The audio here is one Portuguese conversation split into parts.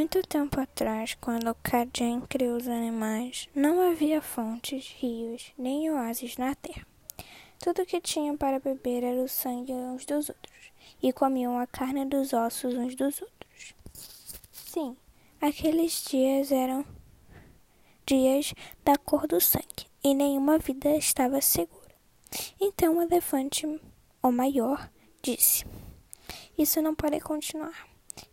Muito tempo atrás, quando Kajen criou os animais, não havia fontes, rios, nem oásis na terra. Tudo que tinham para beber era o sangue uns dos outros, e comiam a carne dos ossos uns dos outros. Sim, aqueles dias eram dias da cor do sangue, e nenhuma vida estava segura. Então o elefante, o maior, disse: Isso não pode continuar.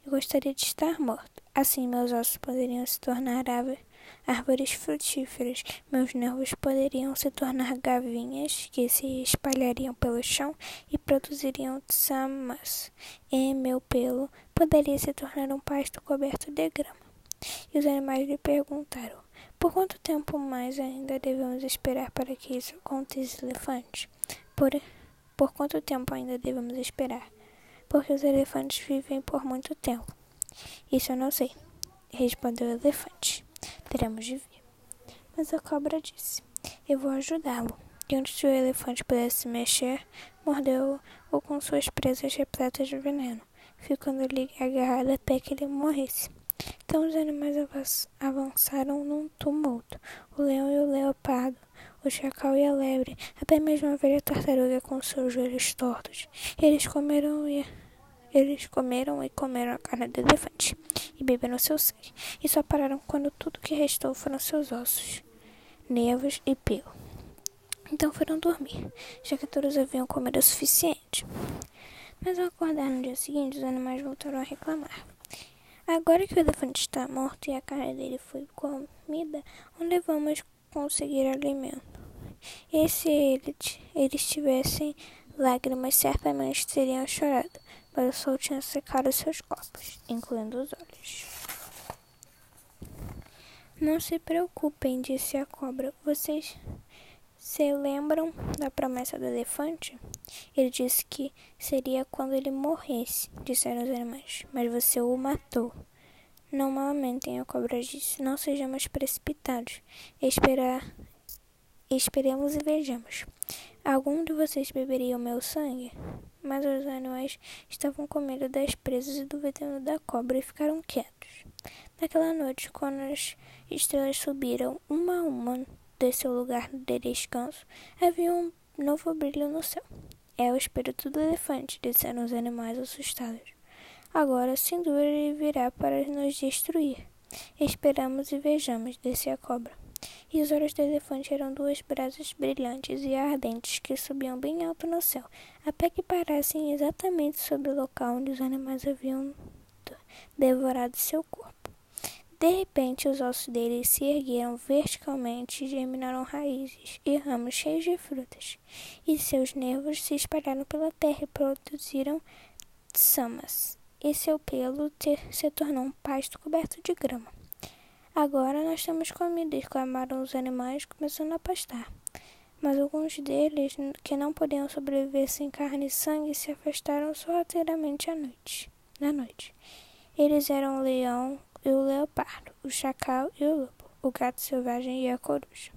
Eu gostaria de estar morto. Assim, meus ossos poderiam se tornar árvores frutíferas, meus nervos poderiam se tornar gavinhas que se espalhariam pelo chão e produziriam tsamas, e meu pelo poderia se tornar um pasto coberto de grama. E os animais lhe perguntaram: Por quanto tempo mais ainda devemos esperar para que isso aconteça, elefante? Por, por quanto tempo ainda devemos esperar? Porque os elefantes vivem por muito tempo. Isso eu não sei, respondeu o elefante. Teremos de ver. Mas a cobra disse: Eu vou ajudá-lo. E antes que o elefante pudesse se mexer, mordeu-o com suas presas repletas de veneno, ficando-lhe agarrado até que ele morresse. Então os animais avançaram num tumulto: o leão e o leopardo, o chacal e a lebre, até mesmo a velha tartaruga com seus joelhos tortos. Eles comeram e eles comeram e comeram a carne do elefante e beberam seu sangue, e só pararam quando tudo que restou foram seus ossos, nervos e pelo. Então foram dormir, já que todos haviam comido o suficiente. Mas ao acordar no dia seguinte, os animais voltaram a reclamar. Agora que o elefante está morto e a carne dele foi comida, onde vamos conseguir alimento? E se eles tivessem lágrimas, certamente teriam chorado mas o sol tinha secado seus corpos, incluindo os olhos. Não se preocupem, disse a cobra. Vocês se lembram da promessa do elefante? Ele disse que seria quando ele morresse, disseram os animais, mas você o matou. Não malamentem, a cobra disse. Não sejamos precipitados. Esperar, esperemos e vejamos. Algum de vocês beberia o meu sangue? mas os animais estavam com medo das presas e do veneno da cobra e ficaram quietos. Naquela noite, quando as estrelas subiram uma a uma de seu lugar de descanso, havia um novo brilho no céu. É o espírito do elefante, disseram os animais assustados. Agora, sem dúvida, ele virá para nos destruir. Esperamos e vejamos, disse a cobra e os olhos do elefante eram duas brasas brilhantes e ardentes que subiam bem alto no céu, até que parassem exatamente sobre o local onde os animais haviam devorado seu corpo. De repente, os ossos dele se ergueram verticalmente e germinaram raízes e ramos cheios de frutas, e seus nervos se espalharam pela terra e produziram samas, e seu pelo se tornou um pasto coberto de grama. Agora nós temos comida, exclamaram os animais, começando a pastar. Mas alguns deles, que não podiam sobreviver sem carne e sangue, se afastaram sorrateiramente à noite, na noite. Eles eram o leão e o leopardo, o chacal e o lobo, o gato selvagem e a coruja.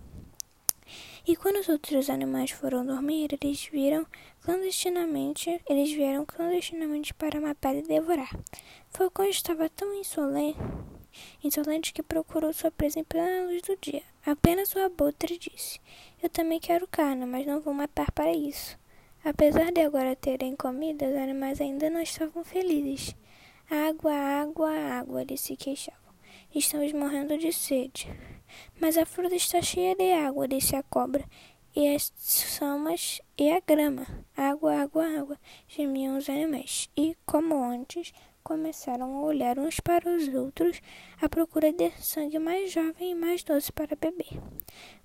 E quando os outros animais foram dormir, eles viram clandestinamente, eles vieram clandestinamente para matar e devorar. Falcão estava tão insolente insolente que procurou sua presa em plena luz do dia. Apenas o abutre disse: Eu também quero carne, mas não vou matar para isso. Apesar de agora terem comida, os animais ainda não estavam felizes. Água, água, água, eles se queixavam. Estamos morrendo de sede. Mas a fruta está cheia de água, disse a cobra, e as samas e a grama. Água, água, água, gemiam os animais. E, como antes, começaram a olhar uns para os outros à procura de sangue mais jovem e mais doce para beber.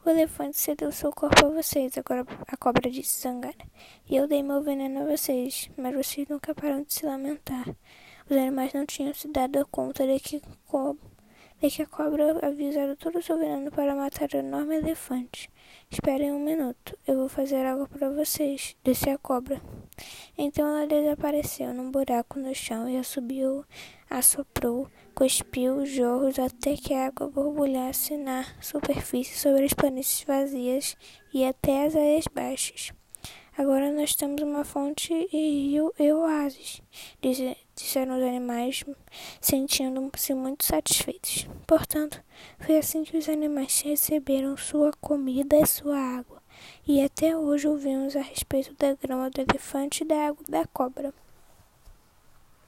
O elefante cedeu seu corpo a vocês, agora a cobra disse zangada. E eu dei meu veneno a vocês, mas vocês nunca param de se lamentar. Os animais não tinham se dado conta de que, de que a cobra avisara todo o veneno para matar o enorme elefante. Esperem um minuto, eu vou fazer algo para vocês, disse a cobra. Então ela desapareceu num buraco no chão e assobiou, assoprou, cuspiu jorros até que a água borbulhasse na superfície sobre as planícies vazias e até as areias baixas. Agora nós temos uma fonte e rio e oásis, disse, disseram os animais, sentindo-se muito satisfeitos. Portanto, foi assim que os animais receberam sua comida e sua água, e até hoje ouvimos a respeito da grama do elefante e da água da cobra.